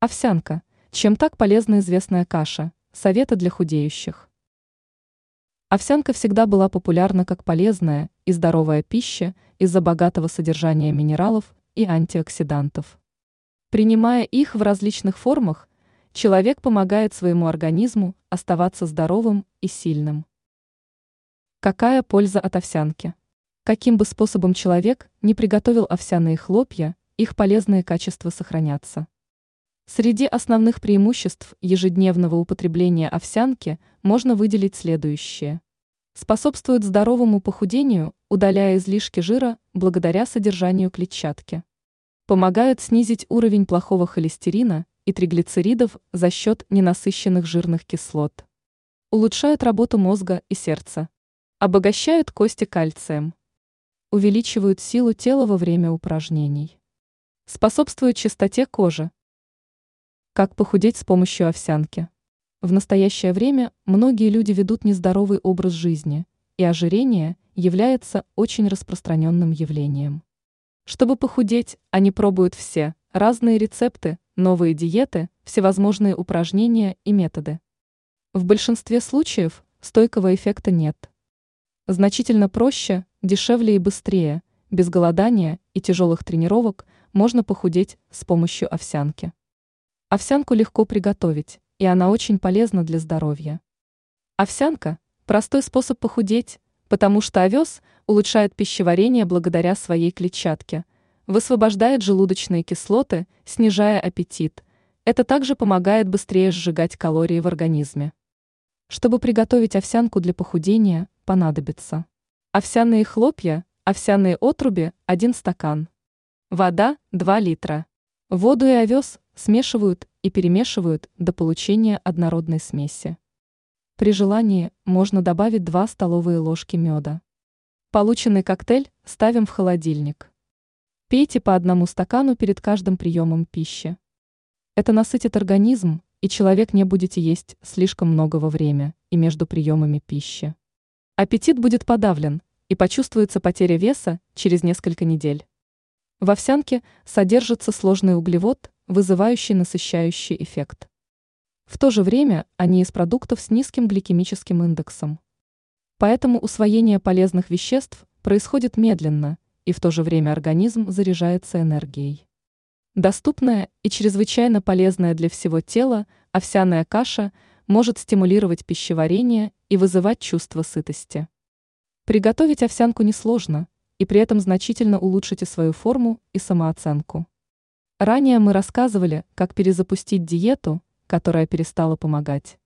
Овсянка. Чем так полезна известная каша? Советы для худеющих. Овсянка всегда была популярна как полезная и здоровая пища из-за богатого содержания минералов и антиоксидантов. Принимая их в различных формах, человек помогает своему организму оставаться здоровым и сильным. Какая польза от овсянки? Каким бы способом человек не приготовил овсяные хлопья, их полезные качества сохранятся. Среди основных преимуществ ежедневного употребления овсянки можно выделить следующее. Способствует здоровому похудению, удаляя излишки жира благодаря содержанию клетчатки. Помогают снизить уровень плохого холестерина и триглицеридов за счет ненасыщенных жирных кислот. Улучшают работу мозга и сердца. Обогащают кости кальцием. Увеличивают силу тела во время упражнений. Способствуют чистоте кожи, как похудеть с помощью овсянки? В настоящее время многие люди ведут нездоровый образ жизни, и ожирение является очень распространенным явлением. Чтобы похудеть, они пробуют все разные рецепты, новые диеты, всевозможные упражнения и методы. В большинстве случаев стойкого эффекта нет. Значительно проще, дешевле и быстрее, без голодания и тяжелых тренировок можно похудеть с помощью овсянки. Овсянку легко приготовить, и она очень полезна для здоровья. Овсянка – простой способ похудеть, потому что овес улучшает пищеварение благодаря своей клетчатке, высвобождает желудочные кислоты, снижая аппетит. Это также помогает быстрее сжигать калории в организме. Чтобы приготовить овсянку для похудения, понадобится овсяные хлопья, овсяные отруби – 1 стакан, вода – 2 литра, воду и овес смешивают и перемешивают до получения однородной смеси. При желании можно добавить 2 столовые ложки меда. Полученный коктейль ставим в холодильник. Пейте по одному стакану перед каждым приемом пищи. Это насытит организм, и человек не будете есть слишком много во время и между приемами пищи. Аппетит будет подавлен, и почувствуется потеря веса через несколько недель. В овсянке содержится сложный углевод, вызывающий насыщающий эффект. В то же время они из продуктов с низким гликемическим индексом. Поэтому усвоение полезных веществ происходит медленно, и в то же время организм заряжается энергией. Доступная и чрезвычайно полезная для всего тела овсяная каша может стимулировать пищеварение и вызывать чувство сытости. Приготовить овсянку несложно, и при этом значительно улучшите свою форму и самооценку. Ранее мы рассказывали, как перезапустить диету, которая перестала помогать.